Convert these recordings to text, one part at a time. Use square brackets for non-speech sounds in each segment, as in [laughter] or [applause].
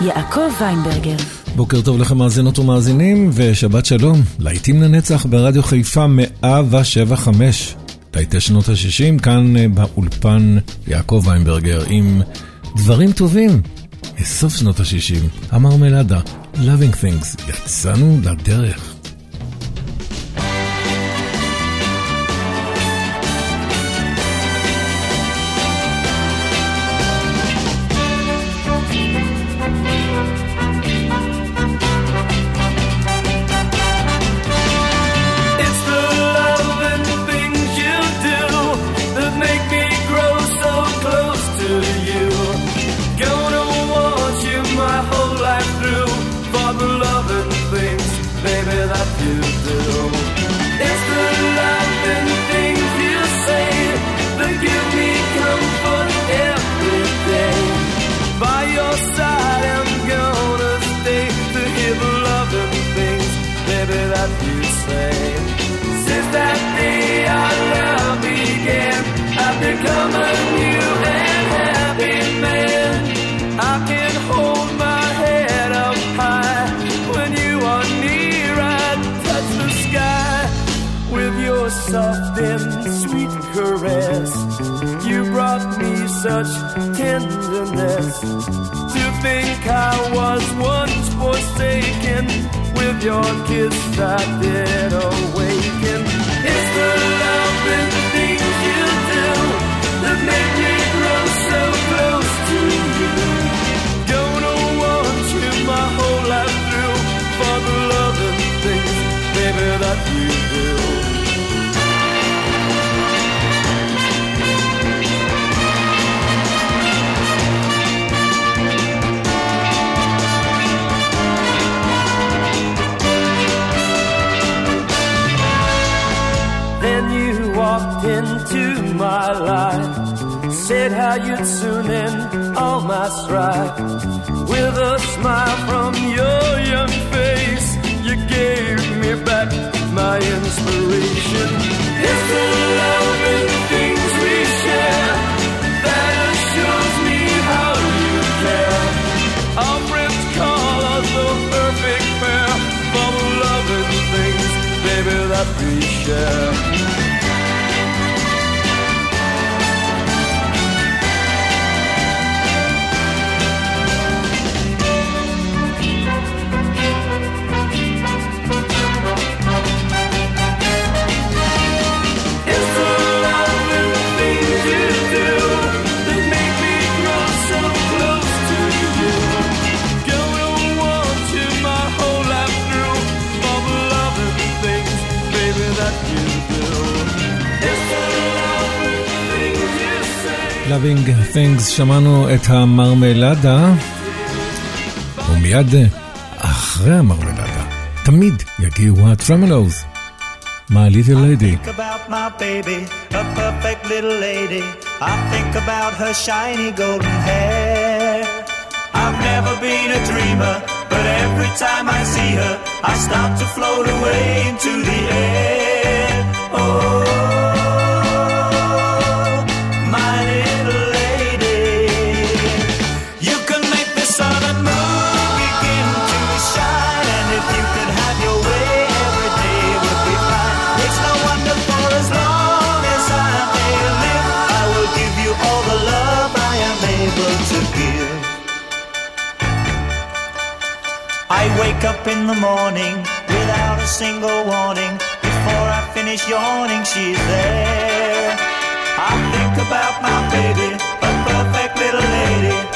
יעקב ויינברגר. בוקר טוב לכם מאזינות ומאזינים, ושבת שלום, להיטים לנצח ברדיו חיפה 175. להיטי שנות ה-60, כאן אה, באולפן יעקב ויינברגר עם דברים טובים מסוף שנות ה-60, המרמלדה, Loving Things, יצאנו לדרך. your kiss right there. Soon platooning all my stride. With a smile from your young face, you gave me back my inspiration. It's the love and the things we share that shows me how you care. Our friends call us the perfect pair for loving things, baby, that we share. Loving Things שמענו את המרמלדה, ומיד אחרי המרמלדה תמיד יגיעו הטרמלוז. My little lady. I think about my baby, a perfect little lady. I think about her shiny golden hair. I've never been a dreamer, but every time I see her, I start to float away into the air. Oh. I wake up in the morning without a single warning. Before I finish yawning, she's there. I think about my baby, a perfect little lady.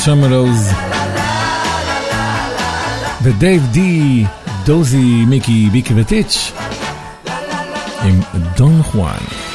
some of those. ודייב די, דוזי, מיקי, ביקי וטיץ' עם דון חואן.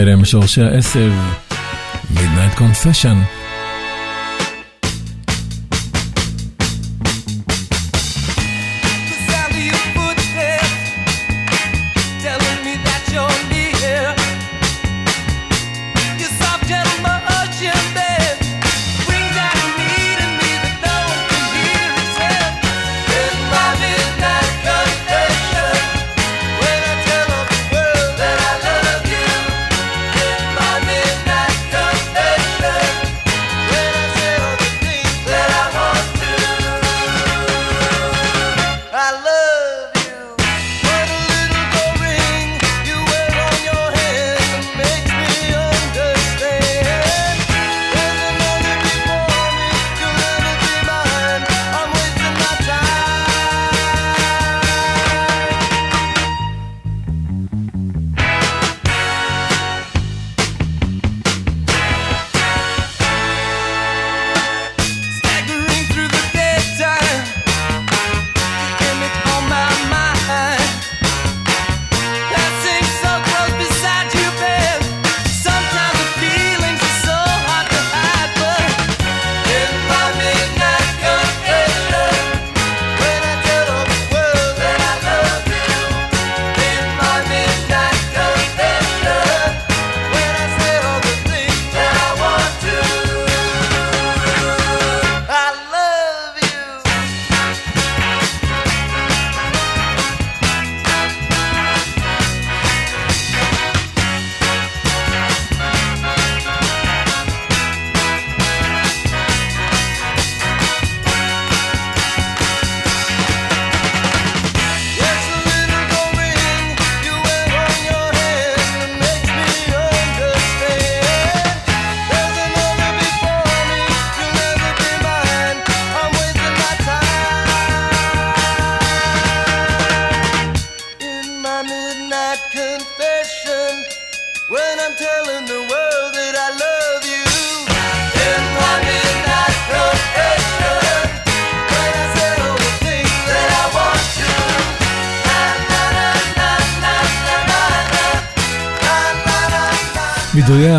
אלה הם שורשי העשב, Midnight Confession.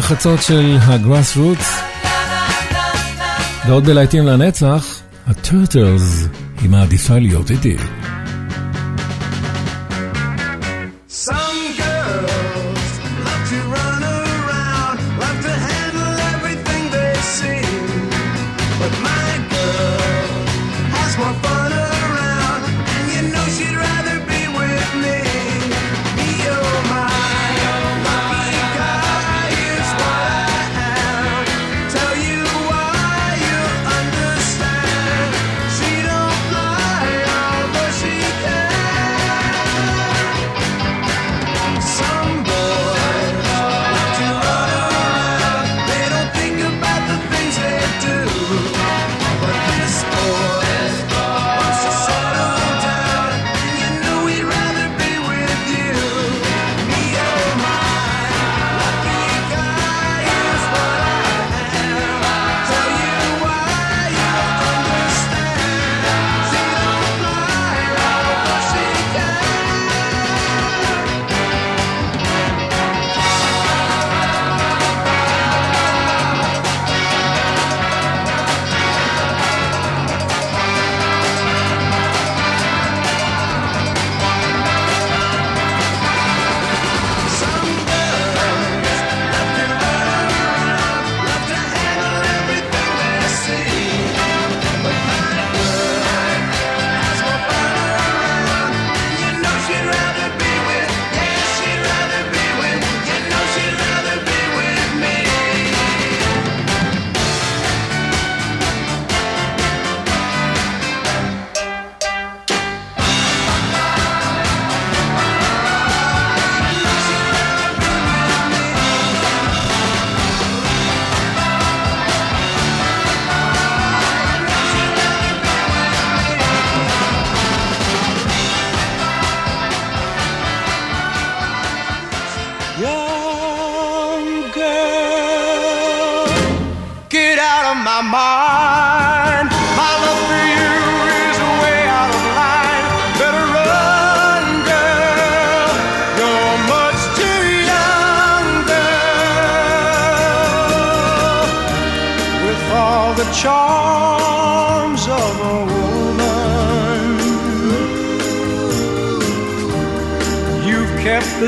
החצות של הגראס רוטס, ועוד בלהיטים לנצח, הטורטלס, היא מעדיפה להיות איתי.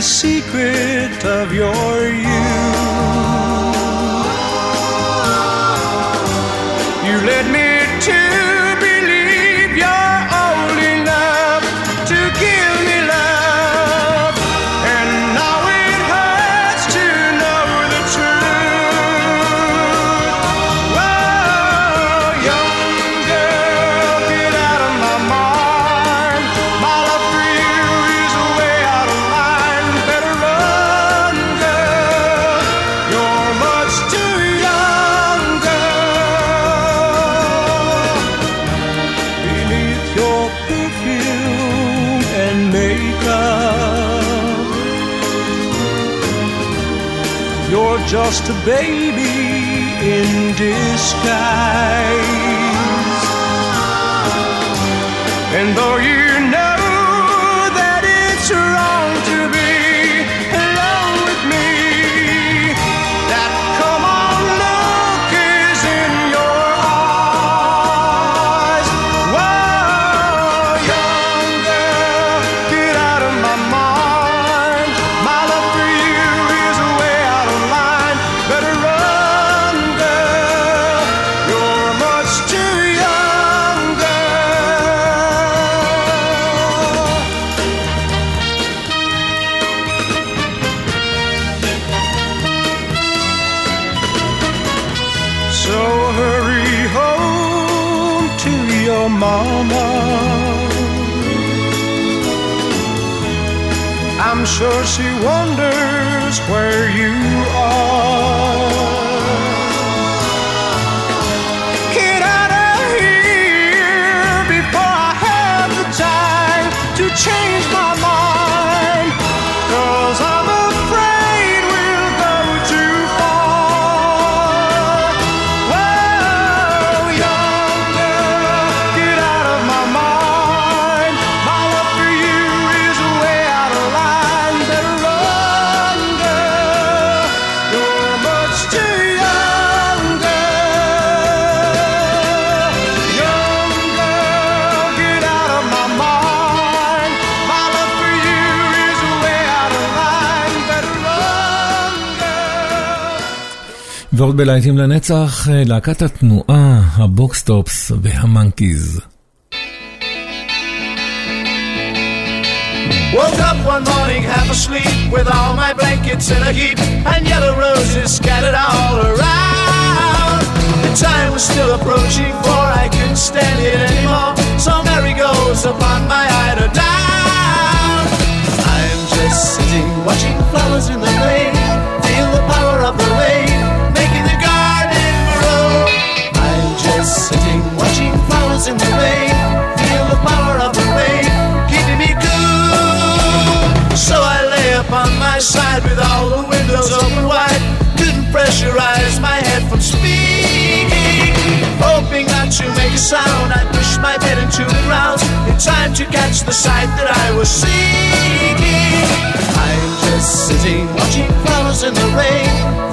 Secret of your just a baby in disguise. And though you ועוד בלהיטים לנצח, אה, להקת התנועה, הבוקסטופס והמנקיז. Woke up one morning half asleep with all my blankets in a heap and yellow roses scattered all around. The time was still approaching for I couldn't stand it anymore. So Mary goes upon my eider down. I'm just sitting watching flowers in the rain. I'm sitting watching flowers in the rain. Feel the power of the rain keeping me cool. So I lay upon my side with all the windows open wide. Couldn't pressurize my head from speaking. Hoping not to make a sound, I pushed my bed into the ground in time to catch the sight that I was seeking. I'm just sitting watching flowers in the rain.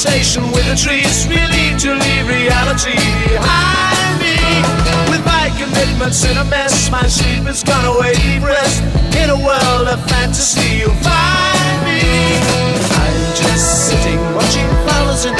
Conversation with the trees, really to leave reality behind me. With my commitments in a mess, my sleep has gone away deep rest. In a world of fantasy, you'll find me. I'm just sitting watching flowers in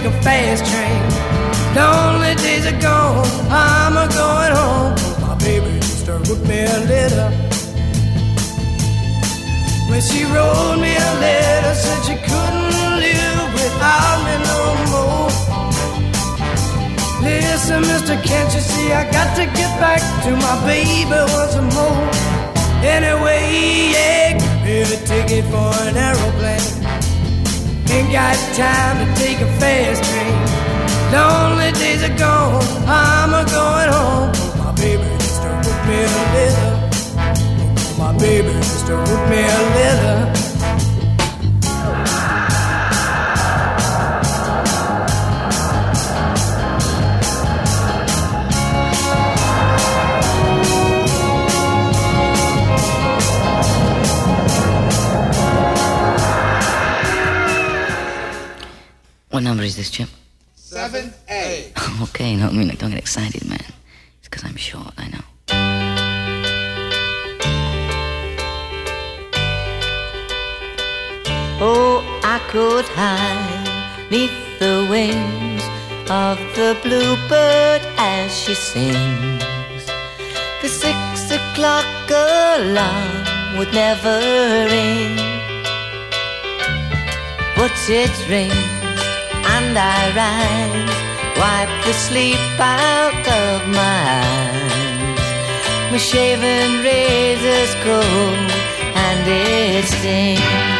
take a fast train. Lonely days are gone, I'm a going home. My baby just wrote me a letter. When she wrote me a letter, said she couldn't live without me no more. Listen, mister, can't you see I got to get back to my baby once more? Anyway, yeah, give a ticket for an aeroplane. Ain't got time to take a fast train. Lonely days are gone, I'm a going home. My baby just wrote me a letter. My baby just wrote me a letter. What number is this, Chip? 7A. [laughs] okay, no, I mean, like, don't get excited, man. It's because I'm short, I know. Oh, I could hide neath the wings of the bluebird as she sings. The six o'clock alarm would never ring, but it rings and I rise, wipe the sleep out of my eyes. My shaven razor's cold and it stings.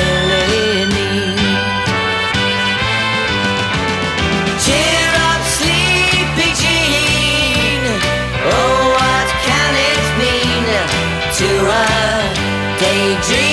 daydream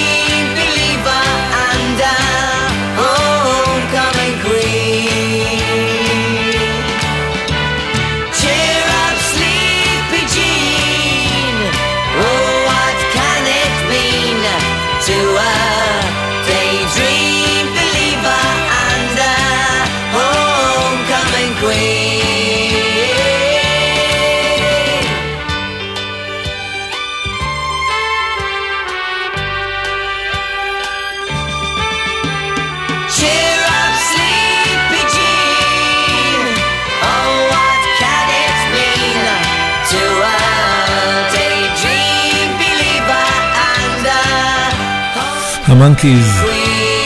המנקיז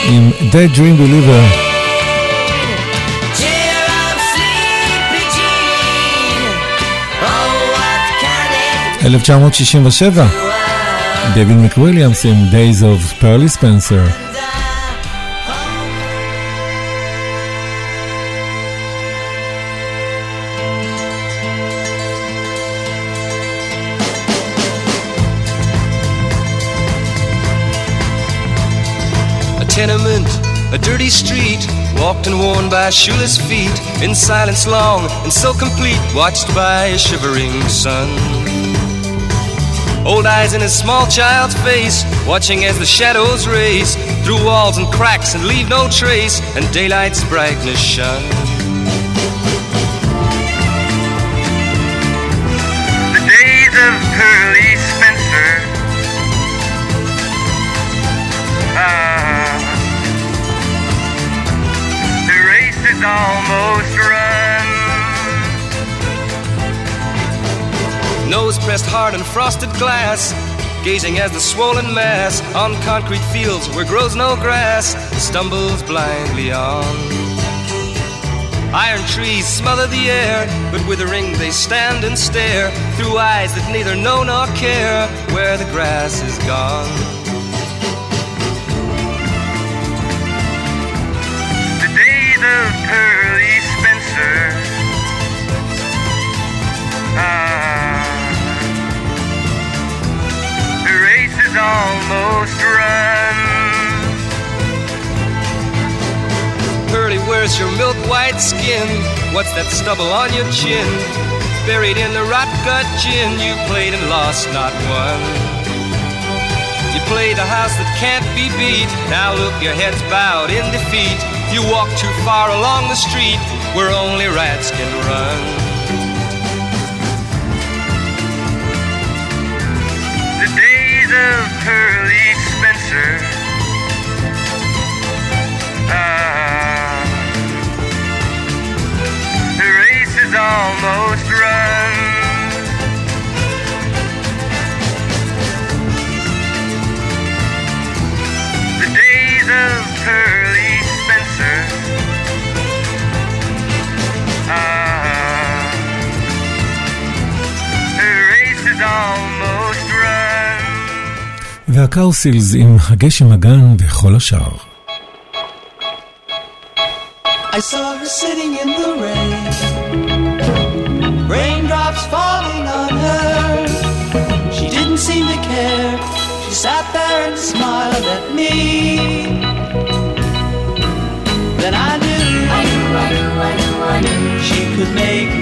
עם Daydream Believer. אלף תשע מאות שישים ושבע, דייוויד מקוויליאמס עם Days of פרלי ספנסר. A dirty street, walked and worn by shoeless feet, in silence long and so complete, watched by a shivering sun. Old eyes in a small child's face, watching as the shadows race through walls and cracks and leave no trace, and daylight's brightness shine. Almost. Nose pressed hard in frosted glass, gazing as the swollen mass on concrete fields where grows no grass stumbles blindly on. Iron trees smother the air, but withering they stand and stare through eyes that neither know nor care where the grass is gone. The race is almost run. Pearly, where's your milk white skin? What's that stubble on your chin? Buried in the rot gut gin, you played and lost, not won. You played a house that can't be beat. Now look, your head's bowed in defeat. You walk too far along the street where only rats can run. Of Pearly Spencer. Ah, the race is almost run. The days of Pearly והקאוסילס עם הגשם הגן וכל השאר. I saw her sitting in the rain, raindrops falling on her. She didn't seem to care. She sat there and smiled at me. Then I knew, I knew, I knew, I knew, I knew she could make me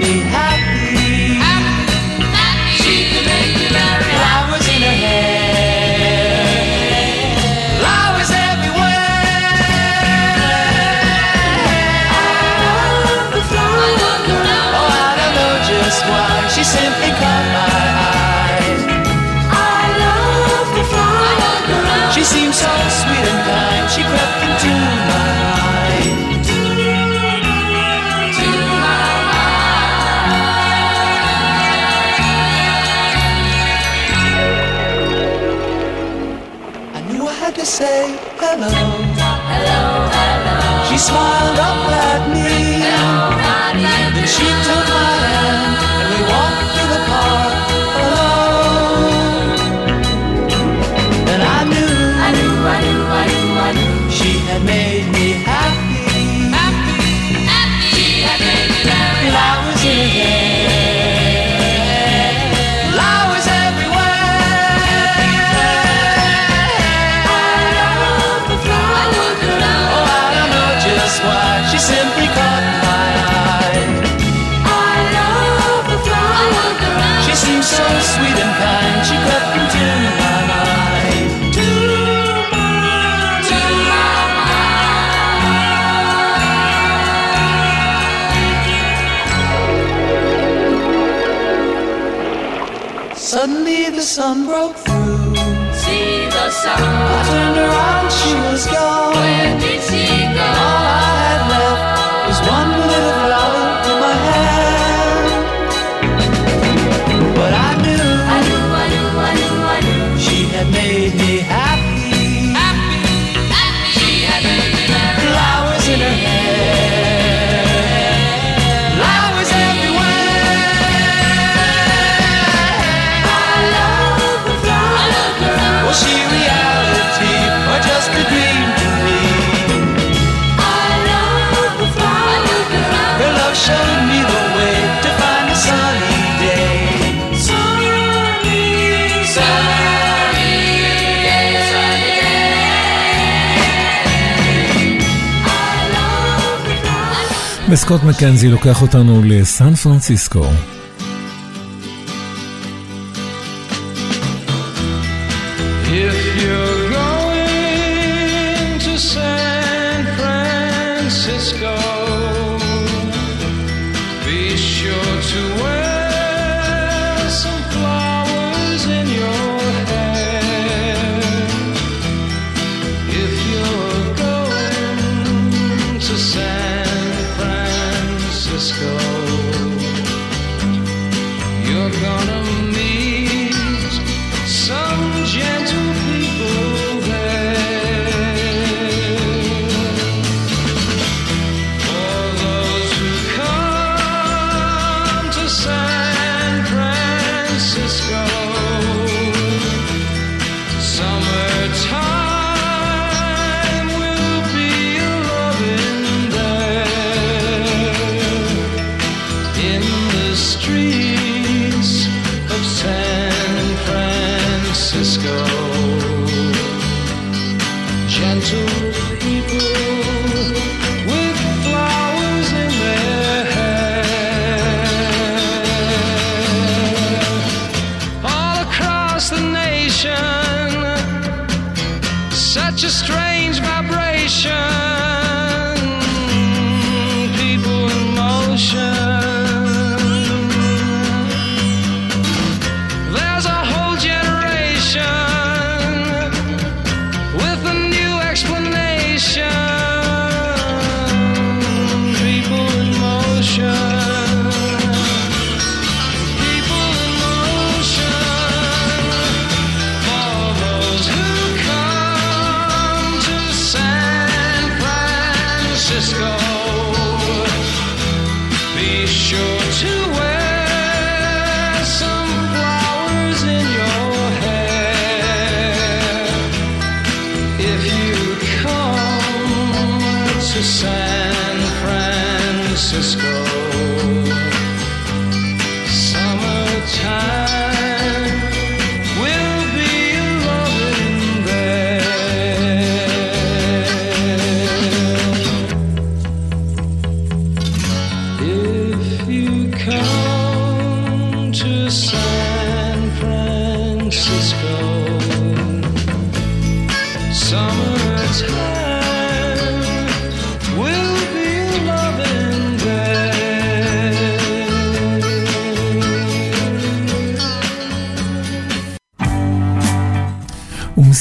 וסקוט מקנזי לוקח אותנו לסן פרנסיסקו.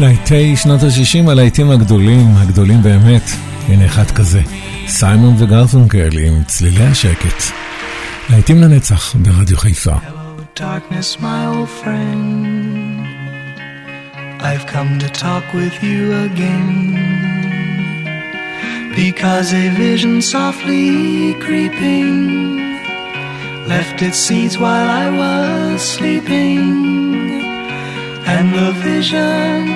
להיטי שנות ה-60, הלהיטים הגדולים, הגדולים באמת. הנה אחד כזה, סיימון וגרפונקל עם צלילי השקט. להיטים לנצח ברדיו חיפה. Hello, darkness, my old friend. I've come to talk with you again. Because a vision softly creeping left its seeds while I was sleeping. and the vision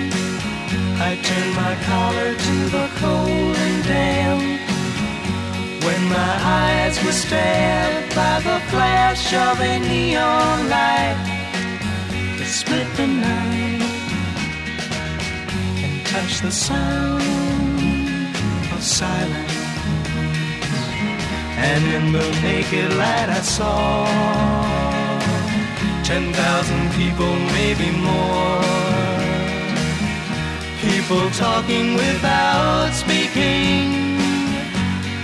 I turned my collar to the cold and damp. When my eyes were stabbed by the flash of a neon light that split the night and touched the sound of silence. And in the naked light I saw ten thousand people, maybe more. People talking without speaking.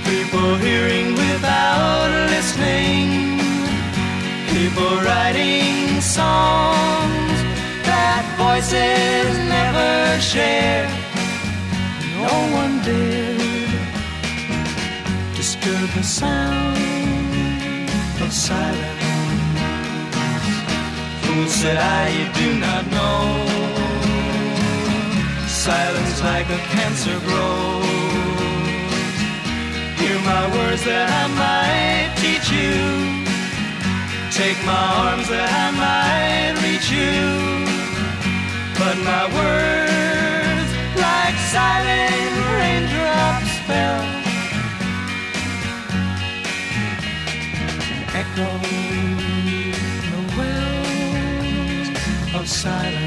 People hearing without listening. People writing songs that voices never share. No one dared disturb the sound of silence. Fool said I, you do not know silence like a cancer grows. Hear my words that I might teach you. Take my arms that I might reach you. But my words, like silent raindrops, fell echoed the wells of silence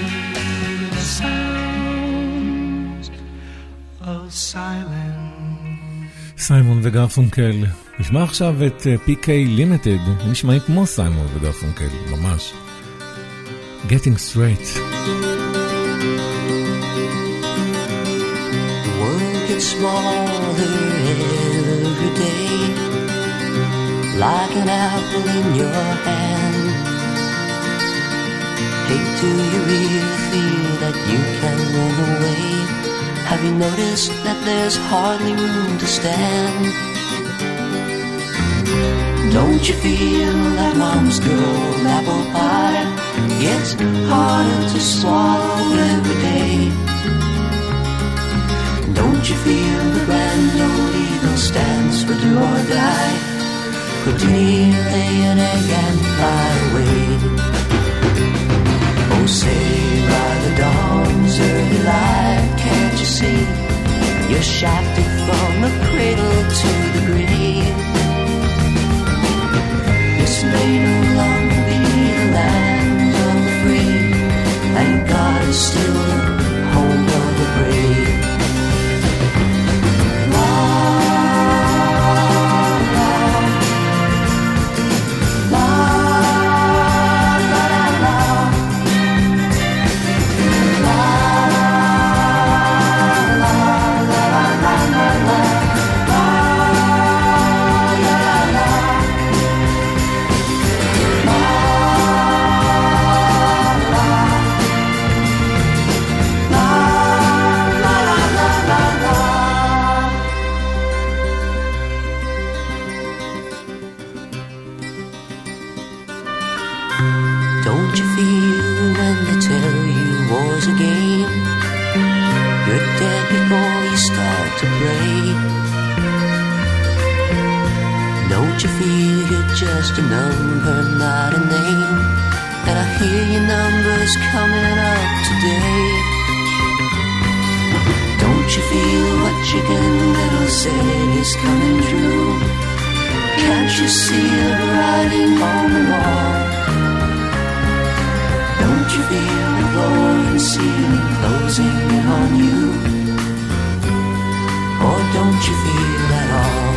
סיימון וגרפונקל. נשמע עכשיו את PK לימיטד, הם נשמעים כמו סיימון וגרפונקל, ממש. Getting straight. The world gets smaller every day, like an apple in your hand. Hey, do you really feel that you can run away? Have you noticed that there's hardly room to stand? Don't you feel that mom's good apple pie gets harder to swallow every day? Don't you feel the grand old eagle stands for do or die? Put me, lay an egg and fly away. Oh, say by the dawn's early light, can't you see? You're shafted from the cradle to the grave. This may no longer be the land of the free, and God is still the home of the brave. Hear your numbers coming up today. Don't you feel what Chicken Little said is coming true? Can't you see it writing on the wall? Don't you feel the golden ceiling closing in on you? Or don't you feel at all?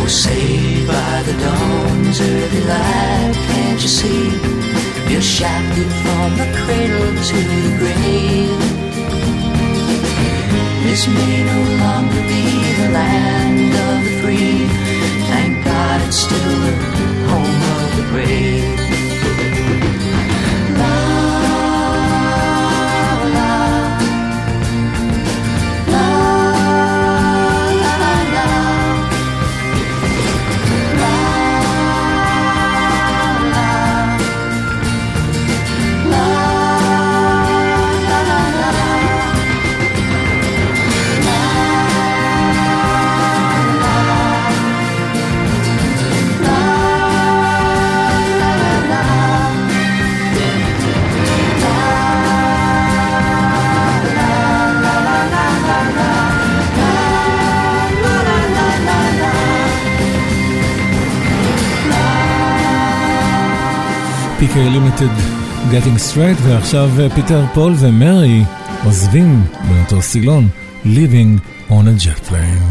Oh, saved by the dawn's early light, can't you see? You're shackled from the cradle to the grave. This may no longer be the land of the free. Thank God it's still the home of the brave. PK לימיטד Getting Straight, ועכשיו אה, פיטר פול ומרי עוזבים באותו סילון, Living on a Jet Plane.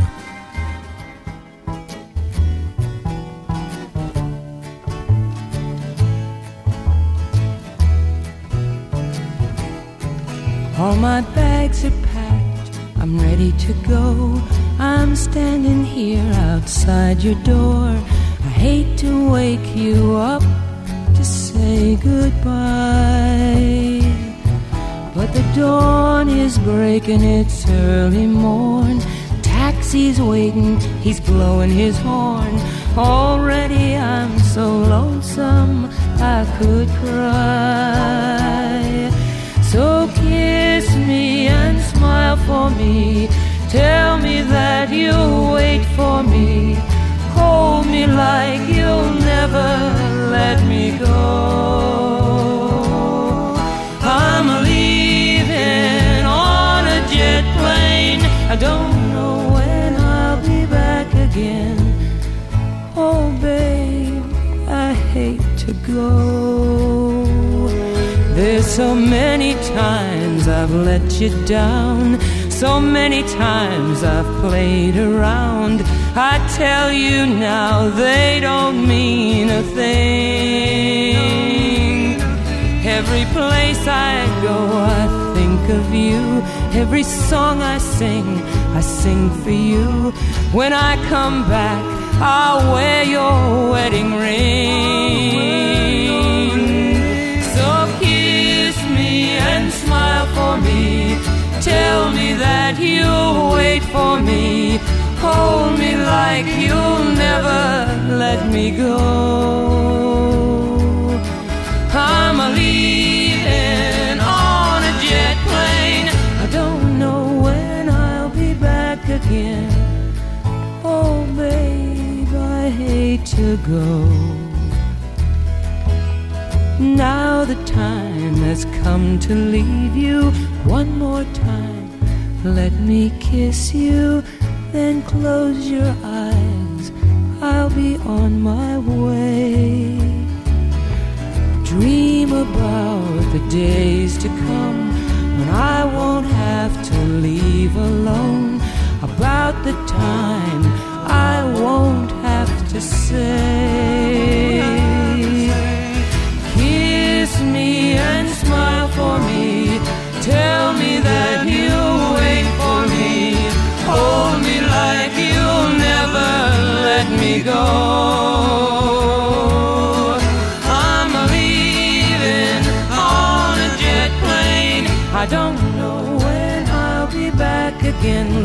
Now, they don't mean a thing. Every place I go, I think of you. Every song I sing, I sing for you. When I come back, I'll wear your wedding ring. So kiss me and smile for me. Tell me that you'll wait for me. Hold me like you'll never let me go. I'm a leaving on a jet plane. I don't know when I'll be back again. Oh, babe, I hate to go. Now the time has come to leave you one more time. Let me kiss you, then close your eyes. I'll be on my way. Dream about the days to come when I won't have to leave alone. About the time I won't have to say. Kiss me and smile for me. Tell me that you'll wait for me. Hold me like you'll never let me go. I'm leaving on a jet plane. I don't know when I'll be back again.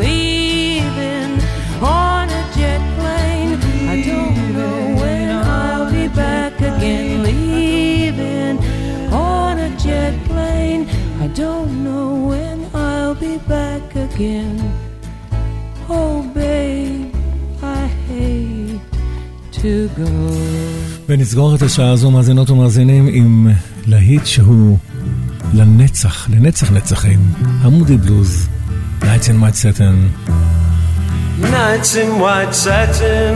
ונסגור את השעה הזו, מאזינות ומאזינים, עם להיט שהוא לנצח, לנצח נצחים, המודי בלוז, Nights in White Satin. Nights in white satin,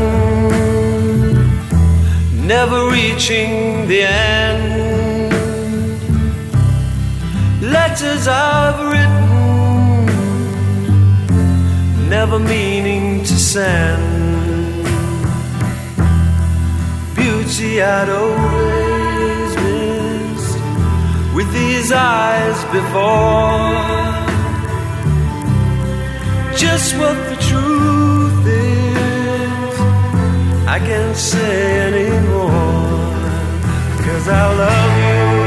never reaching the end. Letters I've written, never meaning to send. Beauty I'd always missed with these eyes before just what the truth is. I can't say anymore, cause I love you.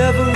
Never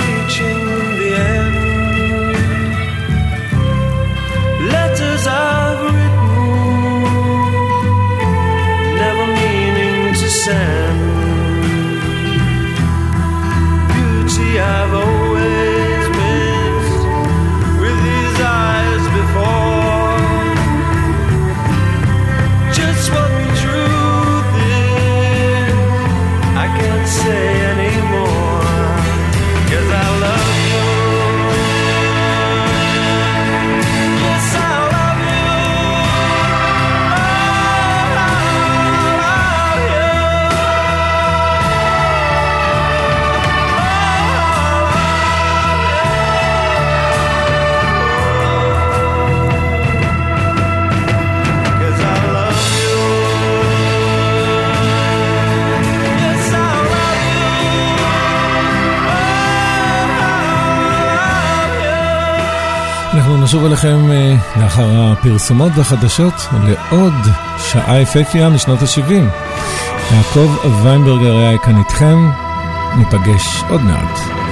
נשוב אליכם אה, לאחר הפרסומות והחדשות לעוד שעה יפהפייה משנות ה-70. יעקב ויינברגר היה כאן איתכם, ניפגש עוד מעט.